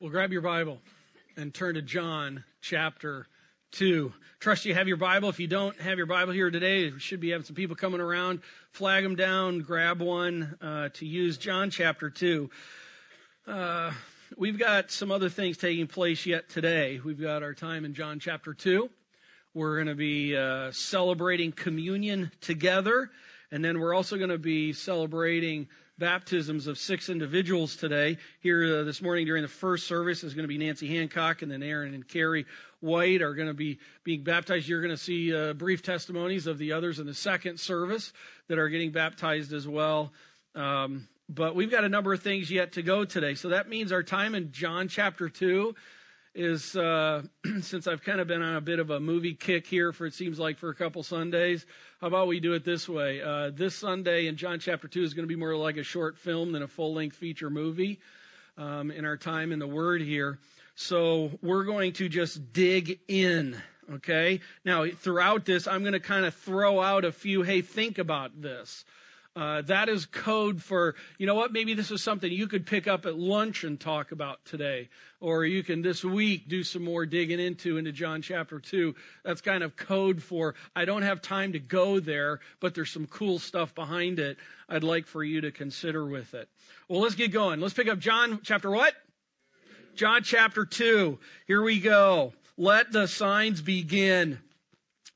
Well, grab your Bible and turn to John chapter 2. Trust you have your Bible. If you don't have your Bible here today, we should be having some people coming around. Flag them down, grab one uh, to use. John chapter 2. Uh, we've got some other things taking place yet today. We've got our time in John chapter 2. We're going to be uh, celebrating communion together. And then we're also going to be celebrating baptisms of six individuals today. Here uh, this morning during the first service is going to be Nancy Hancock, and then Aaron and Carrie White are going to be being baptized. You're going to see uh, brief testimonies of the others in the second service that are getting baptized as well. Um, but we've got a number of things yet to go today. So that means our time in John chapter 2 is uh, since I've kind of been on a bit of a movie kick here for it seems like for a couple Sundays. How about we do it this way? Uh, this Sunday in John chapter two is going to be more like a short film than a full length feature movie. Um, in our time in the Word here, so we're going to just dig in. Okay. Now throughout this, I'm going to kind of throw out a few. Hey, think about this. Uh, that is code for, you know what, maybe this is something you could pick up at lunch and talk about today. Or you can this week do some more digging into into John chapter 2. That's kind of code for, I don't have time to go there, but there's some cool stuff behind it I'd like for you to consider with it. Well, let's get going. Let's pick up John chapter what? John chapter 2. Here we go. Let the signs begin.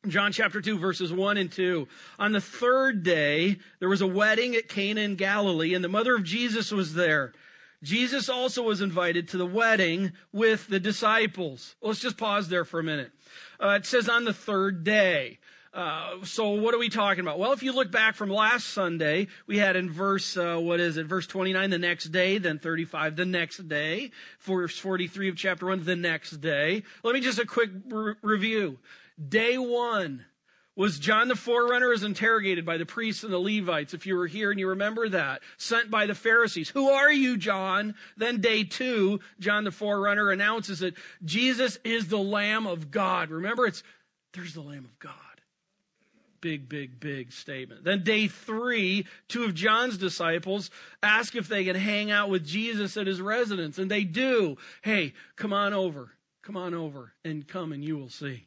John chapter 2, verses 1 and 2. On the third day, there was a wedding at Cana in Galilee, and the mother of Jesus was there. Jesus also was invited to the wedding with the disciples. Let's just pause there for a minute. Uh, it says on the third day. Uh, so what are we talking about? Well, if you look back from last Sunday, we had in verse, uh, what is it? Verse 29, the next day, then 35, the next day, verse 43 of chapter 1, the next day. Let me just a quick re- review. Day one was John the forerunner is interrogated by the priests and the Levites, if you were here and you remember that, sent by the Pharisees. Who are you, John? Then day two, John the forerunner announces that Jesus is the Lamb of God. Remember, it's, there's the Lamb of God. Big, big, big statement. Then day three, two of John's disciples ask if they can hang out with Jesus at his residence, and they do. Hey, come on over. Come on over and come and you will see.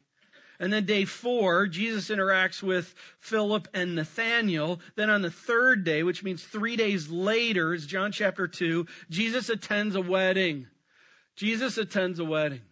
And then day four, Jesus interacts with Philip and Nathaniel. Then on the third day, which means three days later, is John chapter 2, Jesus attends a wedding. Jesus attends a wedding.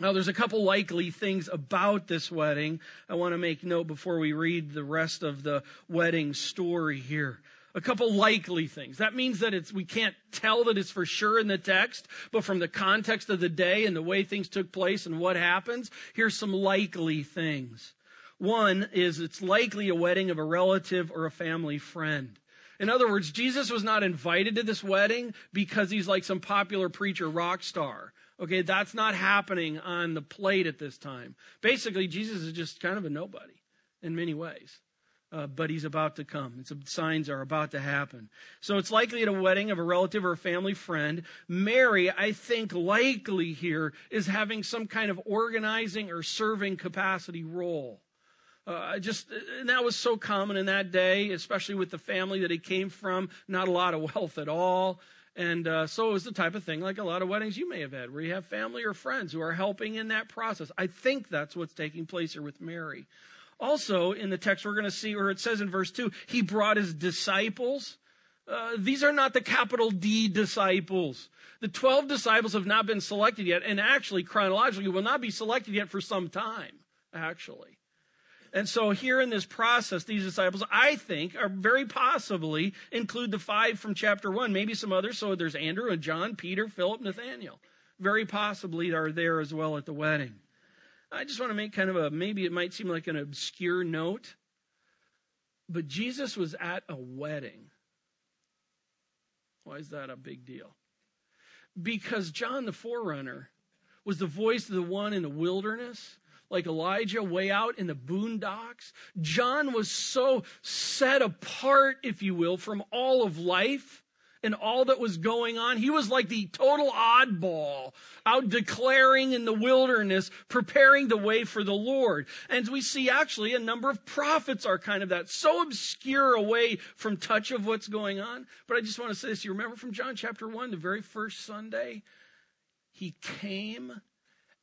Now, there's a couple likely things about this wedding I want to make note before we read the rest of the wedding story here a couple likely things. That means that it's, we can't tell that it's for sure in the text, but from the context of the day and the way things took place and what happens, here's some likely things. One is it's likely a wedding of a relative or a family friend. In other words, Jesus was not invited to this wedding because he's like some popular preacher rock star. Okay, that's not happening on the plate at this time. Basically, Jesus is just kind of a nobody in many ways uh, but he's about to come. It's, signs are about to happen. So it's likely at a wedding of a relative or a family friend. Mary, I think, likely here is having some kind of organizing or serving capacity role. Uh, just and that was so common in that day, especially with the family that he came from. Not a lot of wealth at all. And uh, so it was the type of thing like a lot of weddings you may have had, where you have family or friends who are helping in that process. I think that's what's taking place here with Mary. Also, in the text, we're going to see where it says in verse 2, he brought his disciples. Uh, these are not the capital D disciples. The 12 disciples have not been selected yet, and actually, chronologically, will not be selected yet for some time, actually. And so, here in this process, these disciples, I think, are very possibly include the five from chapter 1, maybe some others. So, there's Andrew and John, Peter, Philip, Nathaniel. Very possibly are there as well at the wedding. I just want to make kind of a maybe it might seem like an obscure note, but Jesus was at a wedding. Why is that a big deal? Because John the forerunner was the voice of the one in the wilderness, like Elijah way out in the boondocks. John was so set apart, if you will, from all of life and all that was going on. He was like the total oddball out declaring in the wilderness, preparing the way for the Lord. And we see actually a number of prophets are kind of that, so obscure away from touch of what's going on. But I just want to say this. You remember from John chapter 1, the very first Sunday? he came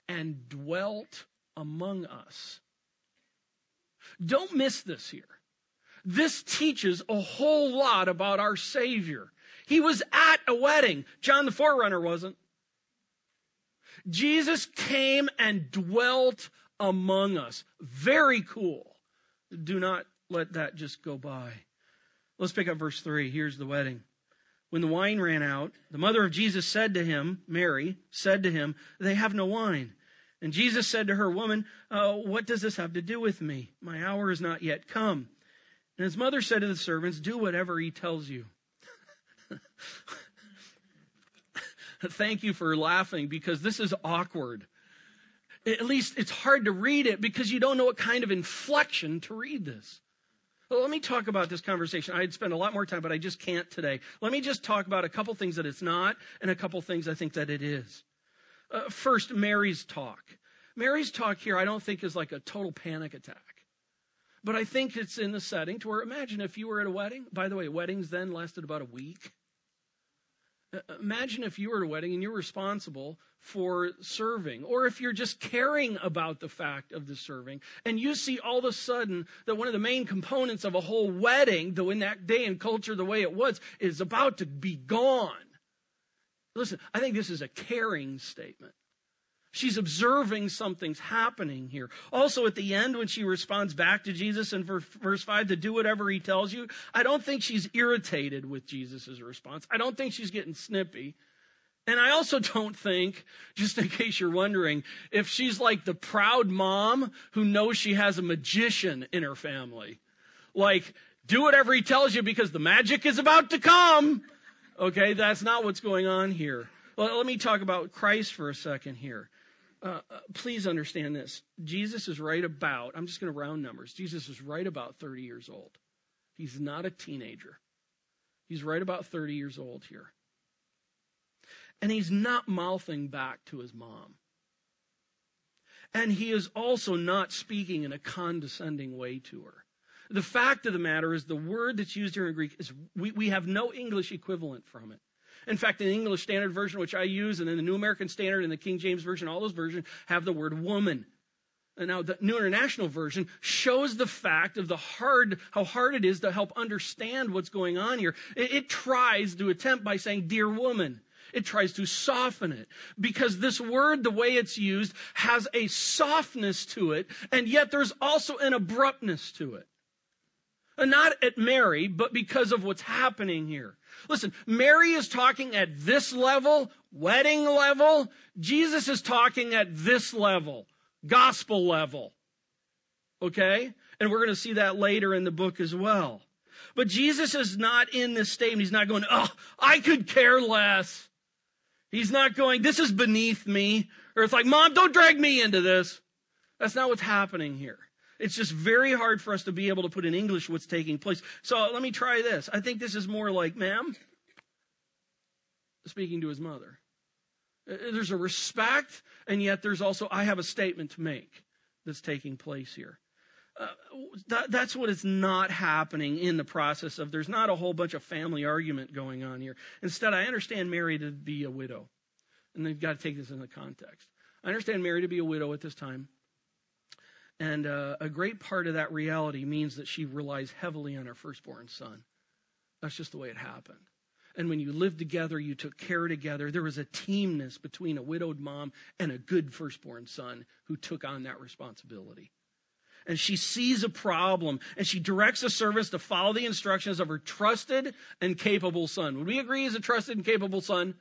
and dwelt among us. Don't miss this here. This teaches a whole lot about our Savior. He was at a wedding. John the Forerunner wasn't. Jesus came and dwelt among us. Very cool. Do not let that just go by. Let's pick up verse 3. Here's the wedding. When the wine ran out, the mother of Jesus said to him, Mary, said to him, They have no wine. And Jesus said to her, Woman, uh, what does this have to do with me? My hour is not yet come. And his mother said to the servants, Do whatever he tells you. Thank you for laughing because this is awkward. At least it's hard to read it because you don't know what kind of inflection to read this. Well, let me talk about this conversation. I'd spend a lot more time, but I just can't today. Let me just talk about a couple things that it's not and a couple things I think that it is. Uh, first, Mary's talk. Mary's talk here, I don't think is like a total panic attack. But I think it's in the setting to where imagine if you were at a wedding. By the way, weddings then lasted about a week. Uh, imagine if you were at a wedding and you're responsible for serving, or if you're just caring about the fact of the serving, and you see all of a sudden that one of the main components of a whole wedding, though in that day and culture the way it was, is about to be gone. Listen, I think this is a caring statement. She's observing something's happening here. Also, at the end, when she responds back to Jesus in verse 5 to do whatever he tells you, I don't think she's irritated with Jesus' response. I don't think she's getting snippy. And I also don't think, just in case you're wondering, if she's like the proud mom who knows she has a magician in her family. Like, do whatever he tells you because the magic is about to come. Okay, that's not what's going on here. Well, let me talk about Christ for a second here. Uh, uh, please understand this. Jesus is right about, I'm just going to round numbers. Jesus is right about 30 years old. He's not a teenager. He's right about 30 years old here. And he's not mouthing back to his mom. And he is also not speaking in a condescending way to her. The fact of the matter is, the word that's used here in Greek is we, we have no English equivalent from it. In fact, in the English Standard Version, which I use, and in the New American Standard and the King James Version, all those versions have the word woman. And now the New International Version shows the fact of the hard, how hard it is to help understand what's going on here. It, it tries to attempt by saying, dear woman. It tries to soften it because this word, the way it's used, has a softness to it, and yet there's also an abruptness to it. And not at Mary, but because of what's happening here. Listen, Mary is talking at this level, wedding level. Jesus is talking at this level, gospel level. Okay? And we're going to see that later in the book as well. But Jesus is not in this statement. He's not going, oh, I could care less. He's not going, this is beneath me. Or it's like, mom, don't drag me into this. That's not what's happening here. It's just very hard for us to be able to put in English what's taking place. So let me try this. I think this is more like, ma'am, speaking to his mother. Uh, there's a respect, and yet there's also, I have a statement to make that's taking place here. Uh, that, that's what is not happening in the process of there's not a whole bunch of family argument going on here. Instead, I understand Mary to be a widow. And they've got to take this in the context. I understand Mary to be a widow at this time. And uh, a great part of that reality means that she relies heavily on her firstborn son. That's just the way it happened. And when you lived together, you took care together. There was a teamness between a widowed mom and a good firstborn son who took on that responsibility. And she sees a problem and she directs the servants to follow the instructions of her trusted and capable son. Would we agree he's a trusted and capable son?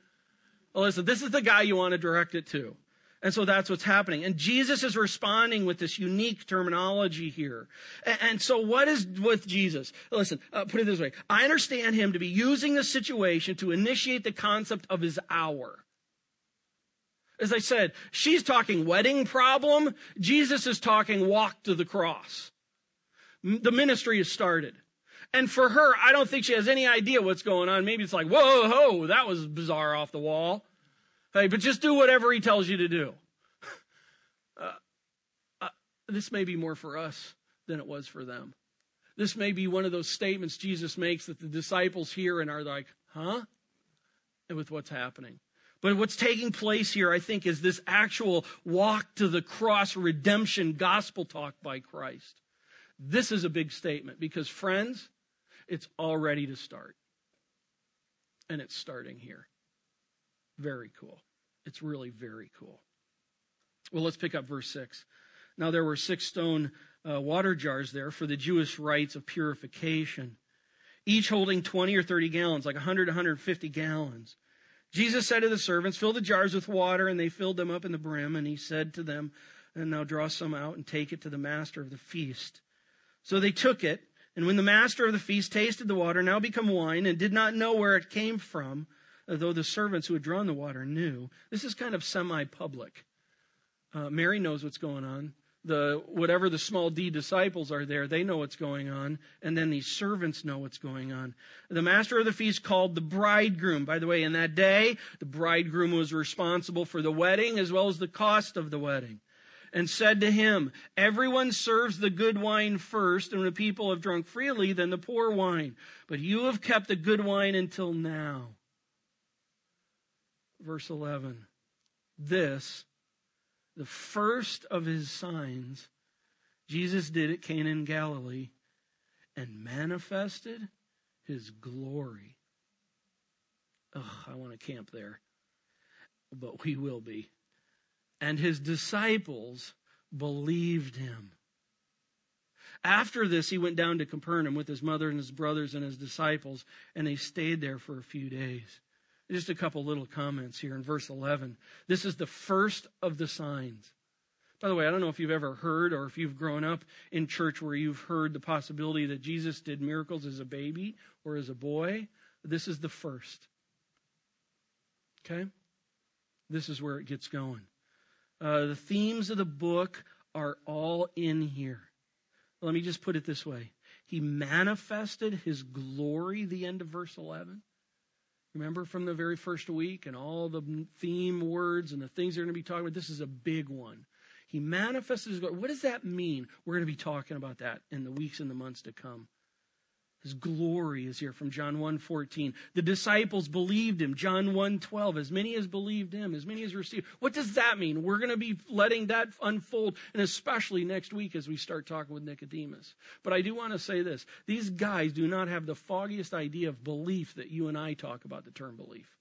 Well, listen, this is the guy you want to direct it to. And so that's what's happening. And Jesus is responding with this unique terminology here. And, so what is with Jesus? Listen, uh, put it this way. I understand him to be using the situation to initiate the concept of his hour. As I said, she's talking wedding problem. Jesus is talking walk to the cross. The ministry has started. And for her, I don't think she has any idea what's going on. Maybe it's like, whoa, whoa, that was bizarre off the wall. Hey, but just do whatever he tells you to do. Uh, uh, this may be more for us than it was for them. This may be one of those statements Jesus makes that the disciples hear and are like, huh? And with what's happening. But what's taking place here, I think, is this actual walk to the cross redemption gospel talk by Christ. This is a big statement because, friends, it's all ready to start. And it's starting here. Very cool. It's really very cool. Well, let's pick up verse 6. Now, there were six stone uh, water jars there for the Jewish rites of purification, each holding 20 or 30 gallons, like 100 150 gallons. Jesus said to the servants, Fill the jars with water, and they filled them up in the brim. And he said to them, And now draw some out and take it to the master of the feast. So they took it, and when the master of the feast tasted the water, now become wine, and did not know where it came from, though the servants who had drawn the water knew, this is kind of semi public. Uh, Mary knows what's going on. The whatever the small d disciples are there, they know what's going on, and then these servants know what's going on. The master of the feast called the bridegroom. By the way, in that day, the bridegroom was responsible for the wedding as well as the cost of the wedding and said to him, Everyone serves the good wine first, and when the people have drunk freely, then the poor wine. But you have kept the good wine until now. Verse 11. This the first of his signs Jesus did at Cana in Galilee and manifested his glory. Ugh, I want to camp there, but we will be. And his disciples believed him. After this, he went down to Capernaum with his mother and his brothers and his disciples, and they stayed there for a few days. Just a couple little comments here in verse 11. This is the first of the signs. By the way, I don't know if you've ever heard or if you've grown up in church where you've heard the possibility that Jesus did miracles as a baby or as a boy. This is the first. Okay? This is where it gets going. Uh, the themes of the book are all in here. Let me just put it this way He manifested his glory, the end of verse 11. Remember from the very first week and all the theme words and the things they're going to be talking about? This is a big one. He manifested his glory. What does that mean? We're going to be talking about that in the weeks and the months to come. His glory is here from John 1:14. The disciples believed him. John 1:12. As many as believed him, as many as received. What does that mean? We're going to be letting that unfold, and especially next week as we start talking with Nicodemus. But I do want to say this: these guys do not have the foggiest idea of belief that you and I talk about the term belief.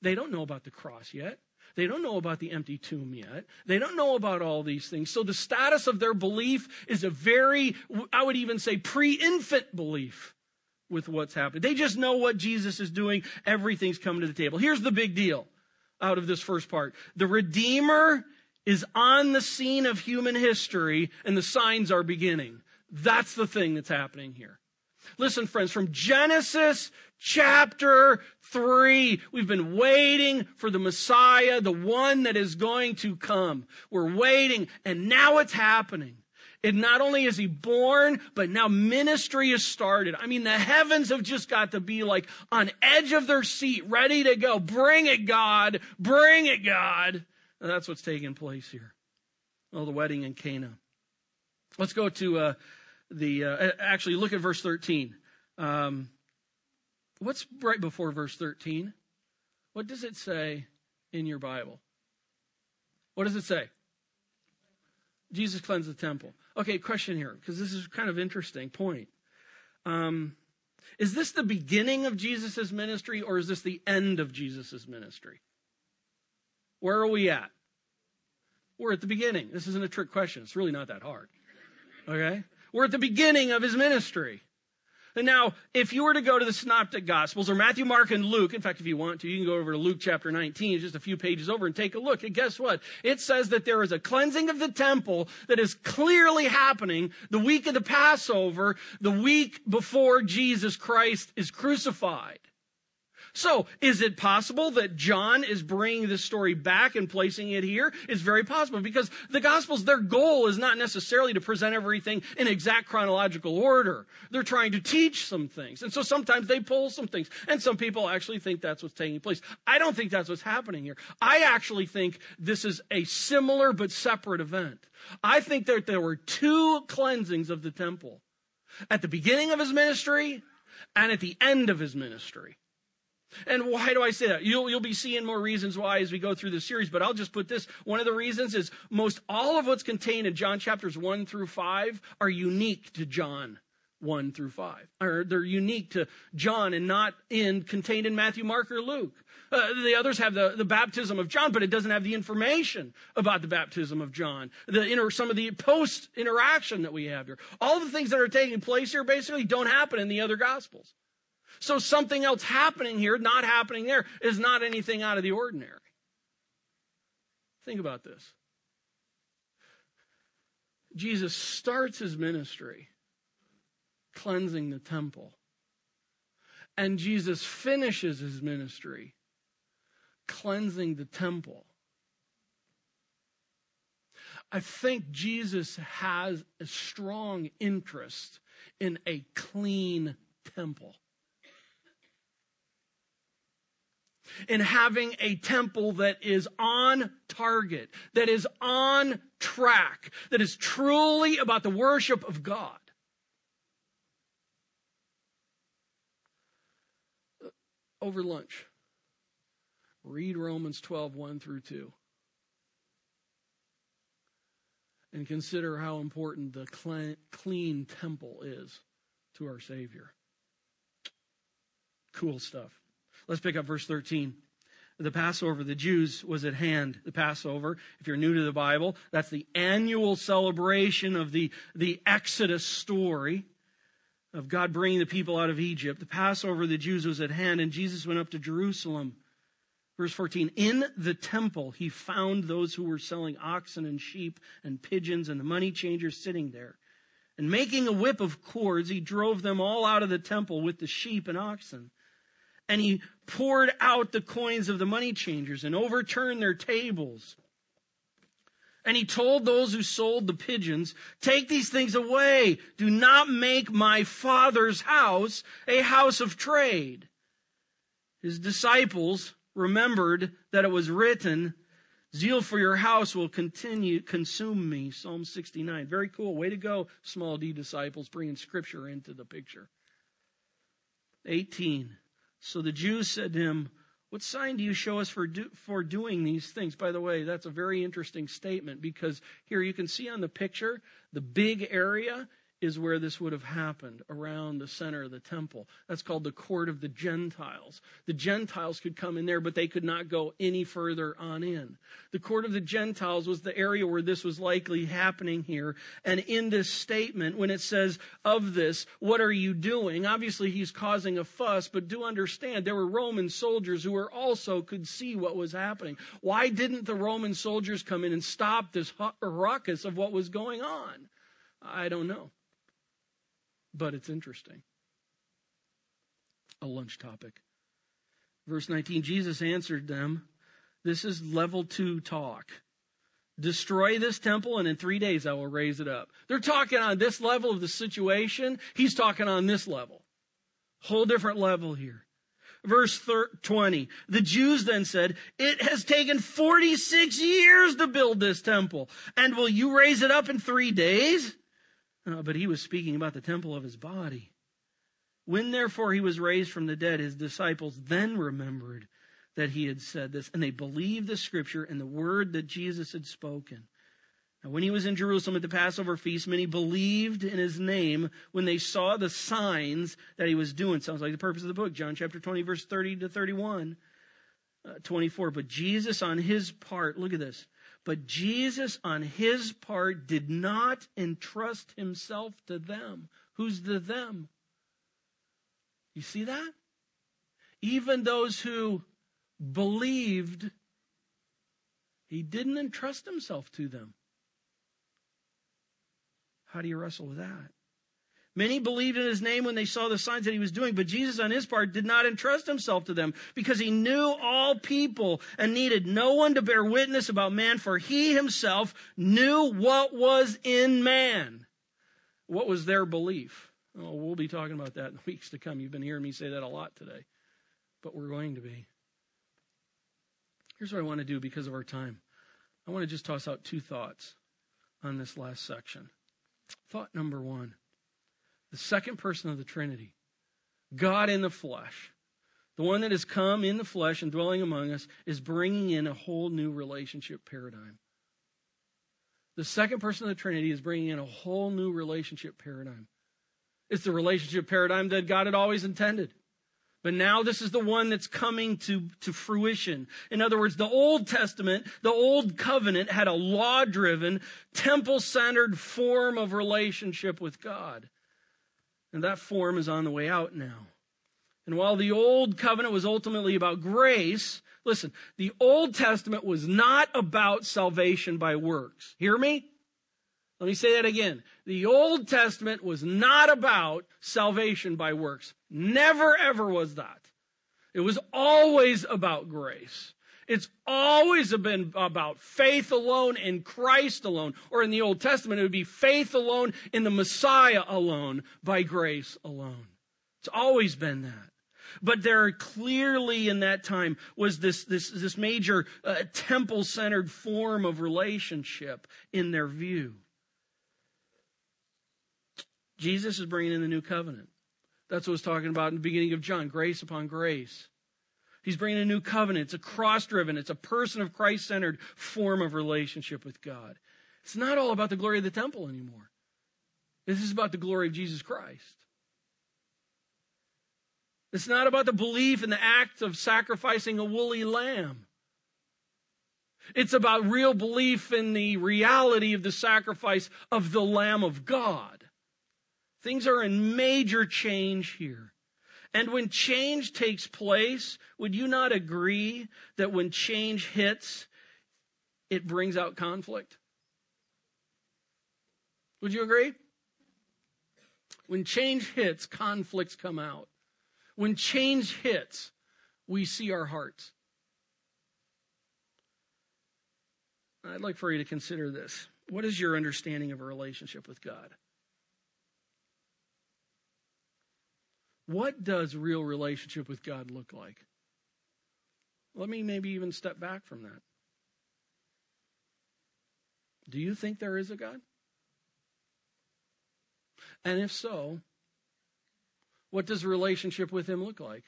They don't know about the cross yet. They don't know about the empty tomb yet. They don't know about all these things. So the status of their belief is a very, I would even say, pre infant belief with what's happening. They just know what Jesus is doing. Everything's coming to the table. Here's the big deal out of this first part. The Redeemer is on the scene of human history and the signs are beginning. That's the thing that's happening here. Listen, friends, from Genesis chapter 3, we've been waiting for the Messiah, the one that is going to come. We're waiting, and now it's happening. And not only is he born, but now ministry is started. I mean, the heavens have just got to be like on edge of their seat, ready to go. Bring it, God. Bring it, God. And that's what's taking place here. Oh, the wedding in Cana. Let's go to uh, the, uh, actually, look at verse 13. Um, what's right before verse 13? What does it say in your Bible? What does it say? Jesus cleansed the temple. Okay, question here, because this is kind of interesting point. Um, is this the beginning of Jesus' ministry or is this the end of Jesus' ministry? Where are we at? We're at the beginning. This isn't a trick question. It's really not that hard. Okay? We're at the beginning of his ministry. Now, if you were to go to the Synoptic Gospels or Matthew, Mark, and Luke, in fact, if you want to, you can go over to Luke chapter 19, just a few pages over, and take a look. And guess what? It says that there is a cleansing of the temple that is clearly happening the week of the Passover, the week before Jesus Christ is crucified. So, is it possible that John is bringing this story back and placing it here? It's very possible because the Gospels, their goal is not necessarily to present everything in exact chronological order. They're trying to teach some things. And so sometimes they pull some things. And some people actually think that's what's taking place. I don't think that's what's happening here. I actually think this is a similar but separate event. I think that there were two cleansings of the temple at the beginning of his ministry and at the end of his ministry. And why do I say that? You'll, you'll be seeing more reasons why as we go through this series, but I'll just put this. One of the reasons is most all of what's contained in John chapters 1 through 5 are unique to John 1 through 5. Or they're unique to John and not in contained in Matthew, Mark, or Luke. Uh, the others have the, the baptism of John, but it doesn't have the information about the baptism of John. The inter, some of the post interaction that we have here. All the things that are taking place here basically don't happen in the other gospels. So something else happening here, not happening there, is not anything out of the ordinary. Think about this. Jesus starts his ministry cleansing the temple. And Jesus finishes his ministry cleansing the temple. I think Jesus has a strong interest in a clean temple. In having a temple that is on target, that is on track, that is truly about the worship of God. Over lunch, Read Romans 12, 1 through 2. And consider how important the clean temple is to our Savior. Cool stuff. Let's pick up verse 13. The Passover, the Jews was at hand. The Passover, if you're new to the Bible, that's the annual celebration of the, the Exodus story of God bringing the people out of Egypt. The Passover, the Jews was at hand, and Jesus went up to Jerusalem Verse 14, in the temple he found those who were selling oxen and sheep and pigeons and the money changers sitting there. And making a whip of cords, he drove them all out of the temple with the sheep and oxen. And he poured out the coins of the money changers and overturned their tables. And he told those who sold the pigeons, Take these things away. Do not make my father's house a house of trade. His disciples remembered that it was written, Zeal for your house will continue, consume me. Psalm 69. Very cool. Way to go, small d disciples, bringing scripture into the picture. 18. So the Jews said to him, What sign do you show us for, do, for doing these things? By the way, that's a very interesting statement because here you can see on the picture the big area is where this would have happened around the center of the temple. That's called the court of the Gentiles. The Gentiles could come in there, but they could not go any further on in. The court of the Gentiles was the area where this was likely happening here. And in this statement, when it says of this, what are you doing? Obviously, he's causing a fuss, but do understand there were Roman soldiers who were also could see what was happening. Why didn't the Roman soldiers come in and stop this ruckus of what was going on? I don't know but it's interesting. A lunch topic. Verse 19 Jesus answered them, This is level two talk. Destroy this temple, and in three days I will raise it up. They're talking on this level of the situation. He's talking on this level. Whole different level here. Verse 20. The Jews then said, It has taken 46 years to build this temple, and will you raise it up in three days? Uh, but he was speaking about the temple of his body. When therefore he was raised from the dead, his disciples then remembered that he had said this, and they believed the scripture and the word that Jesus had spoken. Now, when he was in Jerusalem at the Passover feast, many believed in his name when they saw the signs that he was doing. Sounds like the purpose of the book, John chapter 20, verse 30 to 31. Uh, 24. But Jesus, on his part, look at this. But Jesus, on his part, did not entrust himself to them. Who's the them? You see that? Even those who believed, he didn't entrust himself to them. How do you wrestle with that? Many believed in his name when they saw the signs that he was doing, but Jesus, on his part, did not entrust himself to them because he knew all people and needed no one to bear witness about man, for he himself knew what was in man. What was their belief? Oh, we'll be talking about that in weeks to come. You've been hearing me say that a lot today, but we're going to be. Here's what I want to do because of our time. I want to just toss out two thoughts on this last section. Thought number one the second person of the Trinity, God in the flesh, the one that has come in the flesh and dwelling among us, is bringing in a whole new relationship paradigm. The second person of the Trinity is bringing in a whole new relationship paradigm. It's the relationship paradigm that God had always intended. But now this is the one that's coming to, to fruition. In other words, the Old Testament, the Old Covenant had a law driven, temple centered form of relationship with God. And that form is on the way out now. And while the Old Covenant was ultimately about grace, listen, the Old Testament was not about salvation by works. Hear me? Let me say that again. The Old Testament was not about salvation by works. Never ever was that. It was always about grace. It's always been about faith alone in Christ alone. Or in the Old Testament, it would be faith alone in the Messiah alone by grace alone. It's always been that. But there clearly in that time was this, this, this major uh, temple centered form of relationship in their view. Jesus is bringing in the new covenant. That's what I was talking about in the beginning of John grace upon grace. He's bringing a new covenant. It's a cross driven, it's a person of Christ centered form of relationship with God. It's not all about the glory of the temple anymore. This is about the glory of Jesus Christ. It's not about the belief in the act of sacrificing a woolly lamb. It's about real belief in the reality of the sacrifice of the Lamb of God. Things are in major change here. And when change takes place, would you not agree that when change hits, it brings out conflict? Would you agree? When change hits, conflicts come out. When change hits, we see our hearts. I'd like for you to consider this. What is your understanding of a relationship with God? What does real relationship with God look like? Let me maybe even step back from that. Do you think there is a God? And if so, what does relationship with Him look like?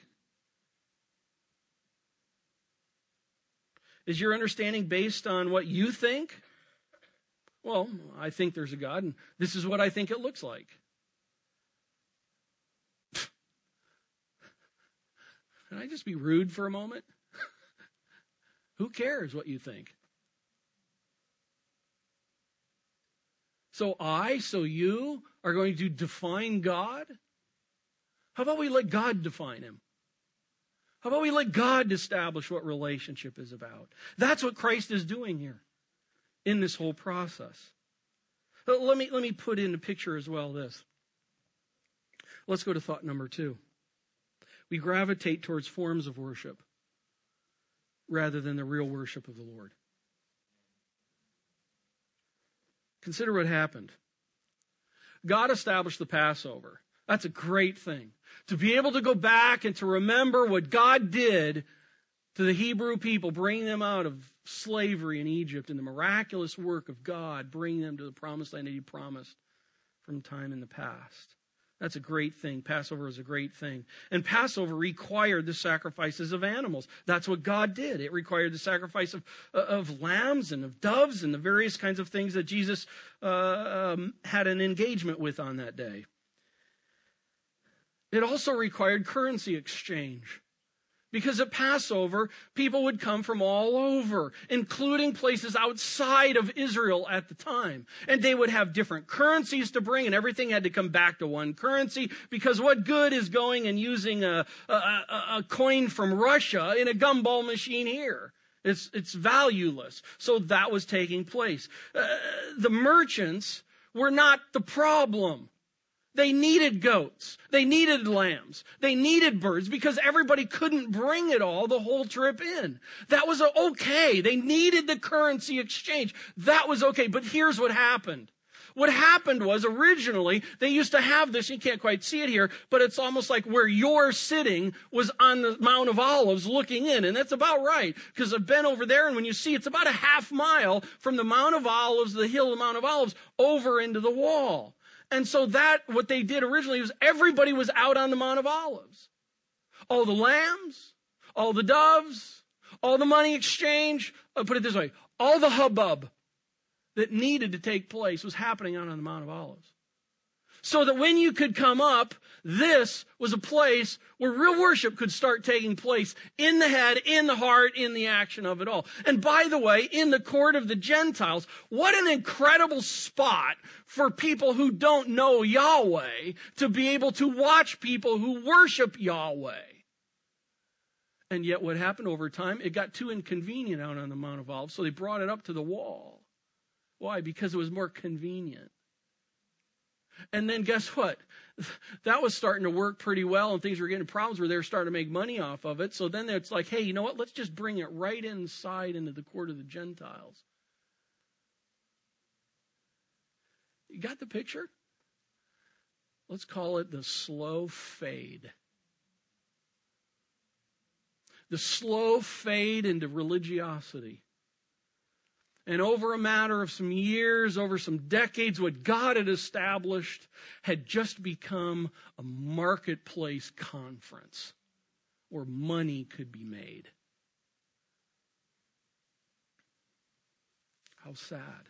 Is your understanding based on what you think? Well, I think there's a God, and this is what I think it looks like. Can I just be rude for a moment? Who cares what you think? So I, so you are going to define God? How about we let God define him? How about we let God establish what relationship is about? That's what Christ is doing here in this whole process. Let me, let me put in the picture as well this. Let's go to thought number two we gravitate towards forms of worship rather than the real worship of the Lord. Consider what happened. God established the Passover. That's a great thing. To be able to go back and to remember what God did to the Hebrew people, bring them out of slavery in Egypt and the miraculous work of God, bringing them to the promised land that He promised from time in the past. That's a great thing. Passover is a great thing. And Passover required the sacrifices of animals. That's what God did. It required the sacrifice of, of lambs and of doves and the various kinds of things that Jesus uh, um, had an engagement with on that day. It also required currency exchange. Because at Passover, people would come from all over, including places outside of Israel at the time. And they would have different currencies to bring, and everything had to come back to one currency. Because what good is going and using a, a, a coin from Russia in a gumball machine here? It's, it's valueless. So that was taking place. Uh, the merchants were not the problem. They needed goats. They needed lambs. They needed birds because everybody couldn't bring it all the whole trip in. That was okay. They needed the currency exchange. That was okay. But here's what happened. What happened was originally they used to have this, you can't quite see it here, but it's almost like where you're sitting was on the Mount of Olives looking in. And that's about right because I've been over there and when you see it's about a half mile from the Mount of Olives, the hill of the Mount of Olives, over into the wall. And so that, what they did originally was everybody was out on the Mount of Olives. all the lambs, all the doves, all the money exchange. I'll put it this way all the hubbub that needed to take place was happening out on the Mount of Olives. So that when you could come up, this was a place where real worship could start taking place in the head, in the heart, in the action of it all. And by the way, in the court of the Gentiles, what an incredible spot for people who don't know Yahweh to be able to watch people who worship Yahweh. And yet, what happened over time? It got too inconvenient out on the Mount of Olives, so they brought it up to the wall. Why? Because it was more convenient. And then guess what? That was starting to work pretty well, and things were getting problems where they were starting to make money off of it. So then it's like, hey, you know what? Let's just bring it right inside into the court of the Gentiles. You got the picture? Let's call it the slow fade. The slow fade into religiosity. And over a matter of some years, over some decades, what God had established had just become a marketplace conference where money could be made. How sad.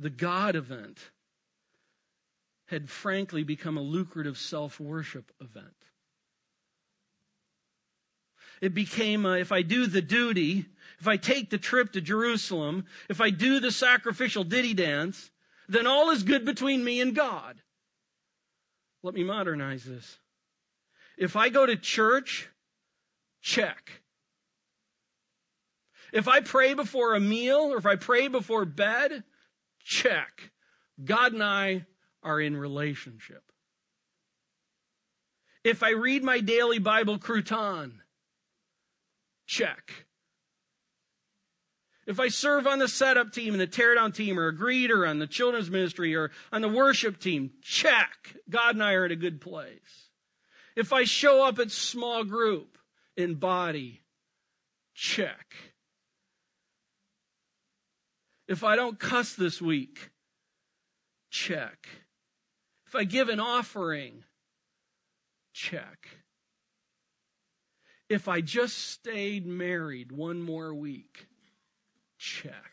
The God event had frankly become a lucrative self worship event. It became a, if I do the duty, if I take the trip to Jerusalem, if I do the sacrificial ditty dance, then all is good between me and God. Let me modernize this. If I go to church, check. If I pray before a meal or if I pray before bed, check. God and I are in relationship. If I read my daily Bible crouton, check. If I serve on the setup team and the teardown team or a greeter on the children's ministry or on the worship team, check. God and I are in a good place. If I show up at small group in body, check. If I don't cuss this week, check. If I give an offering, check. If I just stayed married one more week, check.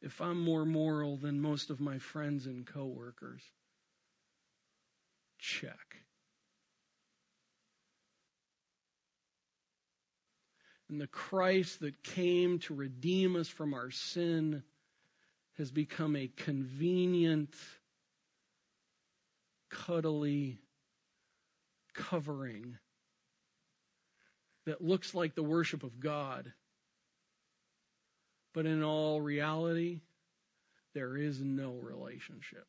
If I'm more moral than most of my friends and coworkers, check. And the Christ that came to redeem us from our sin has become a convenient, cuddly covering that looks like the worship of God. But in all reality, there is no relationship.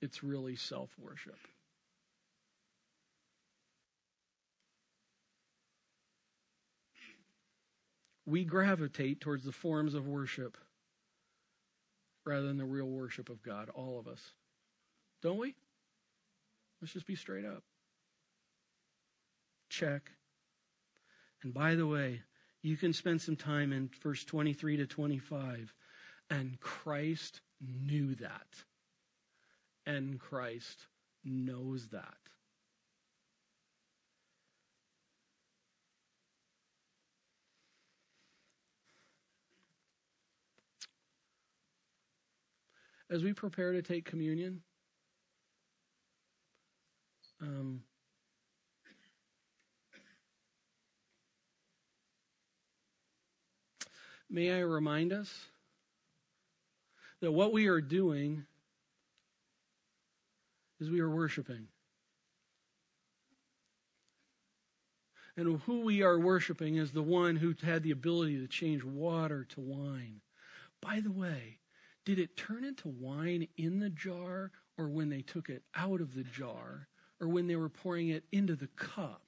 It's really self worship. We gravitate towards the forms of worship rather than the real worship of God, all of us. Don't we? Let's just be straight up. Check. And by the way, you can spend some time in verse 23 to 25. And Christ knew that. And Christ knows that. As we prepare to take communion, um, may I remind us that what we are doing is we are worshiping. And who we are worshiping is the one who had the ability to change water to wine. By the way, did it turn into wine in the jar or when they took it out of the jar? Or when they were pouring it into the cup.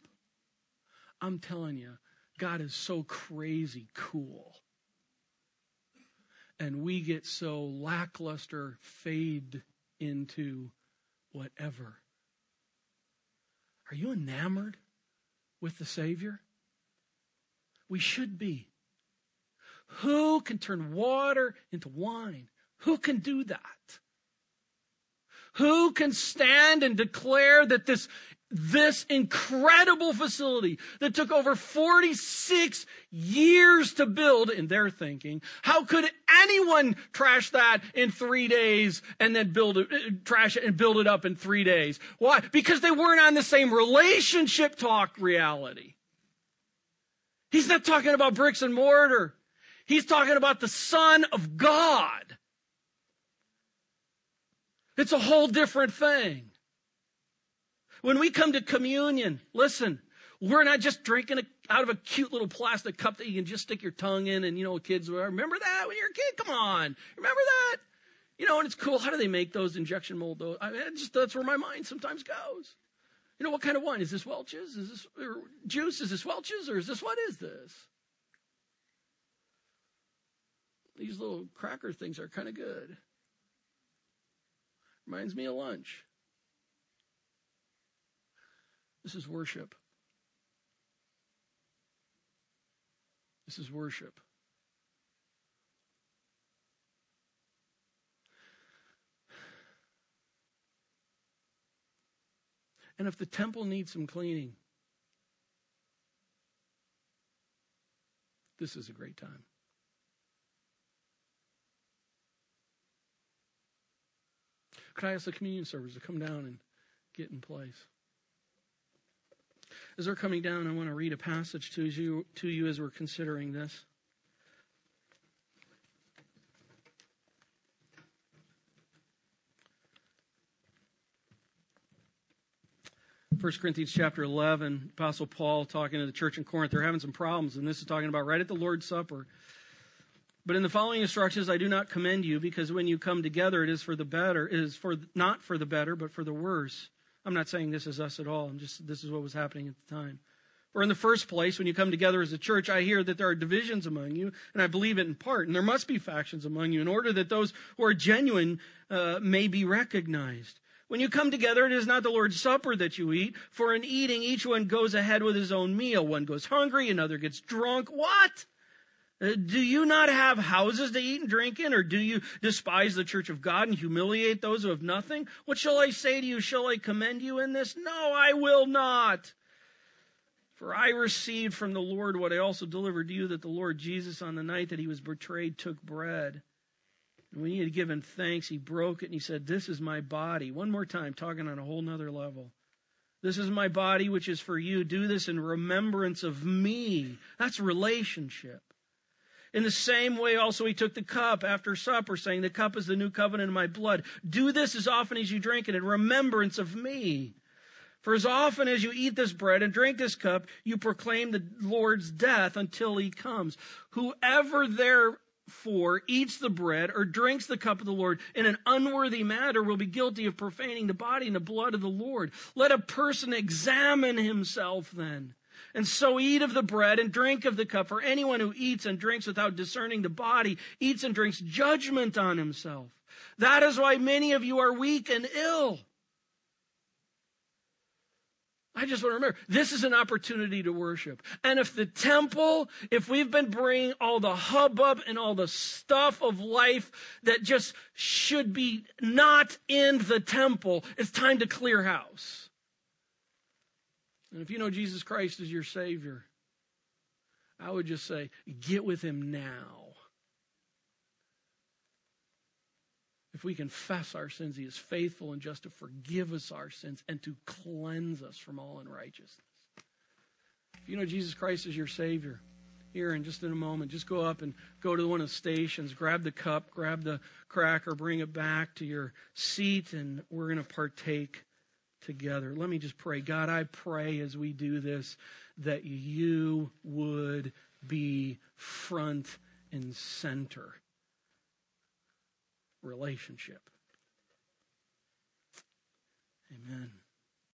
I'm telling you, God is so crazy cool. And we get so lackluster, fade into whatever. Are you enamored with the Savior? We should be. Who can turn water into wine? Who can do that? Who can stand and declare that this this incredible facility that took over 46 years to build in their thinking. How could anyone trash that in three days and then build it, uh, trash it and build it up in three days? Why? Because they weren't on the same relationship talk reality. He's not talking about bricks and mortar. He's talking about the Son of God. It's a whole different thing. When we come to communion, listen, we're not just drinking a, out of a cute little plastic cup that you can just stick your tongue in and, you know, kids, remember that when you're a kid? Come on. Remember that? You know, and it's cool. How do they make those injection mold those? I mean, just, that's where my mind sometimes goes. You know, what kind of wine? Is this Welch's? Is this juice? Is this Welch's? Or is this, what is this? These little cracker things are kind of good. Reminds me of lunch. This is worship. This is worship. And if the temple needs some cleaning, this is a great time. Could I ask the communion servers to come down and get in place? As they're coming down, I want to read a passage to you, to you as we're considering this. First Corinthians chapter 11, Apostle Paul talking to the church in Corinth. They're having some problems, and this is talking about right at the Lord's Supper. But in the following instructions, I do not commend you, because when you come together, it is for the better, it is for not for the better, but for the worse. I'm not saying this is us at all. I'm just this is what was happening at the time. Or in the first place, when you come together as a church, I hear that there are divisions among you, and I believe it in part. And there must be factions among you in order that those who are genuine uh, may be recognized. When you come together, it is not the Lord's Supper that you eat, for in eating, each one goes ahead with his own meal. One goes hungry, another gets drunk. What? Uh, do you not have houses to eat and drink in, or do you despise the church of God and humiliate those who have nothing? What shall I say to you? Shall I commend you in this? No, I will not. For I received from the Lord what I also delivered to you that the Lord Jesus, on the night that he was betrayed, took bread. And when he had given thanks, he broke it and he said, This is my body. One more time, talking on a whole nother level. This is my body, which is for you. Do this in remembrance of me. That's relationship. In the same way, also, he took the cup after supper, saying, The cup is the new covenant in my blood. Do this as often as you drink it in remembrance of me. For as often as you eat this bread and drink this cup, you proclaim the Lord's death until he comes. Whoever therefore eats the bread or drinks the cup of the Lord in an unworthy manner will be guilty of profaning the body and the blood of the Lord. Let a person examine himself then and so eat of the bread and drink of the cup. For anyone who eats and drinks without discerning the body eats and drinks judgment on himself. That is why many of you are weak and ill. I just want to remember this is an opportunity to worship. And if the temple, if we've been bringing all the hubbub and all the stuff of life that just should be not in the temple, it's time to clear house. And if you know Jesus Christ as your Savior, I would just say, get with Him now. If we confess our sins, He is faithful and just to forgive us our sins and to cleanse us from all unrighteousness. If you know Jesus Christ as your Savior, here in just in a moment, just go up and go to one of the stations, grab the cup, grab the cracker, bring it back to your seat, and we're going to partake together. Let me just pray. God, I pray as we do this that you would be front and center relationship. Amen.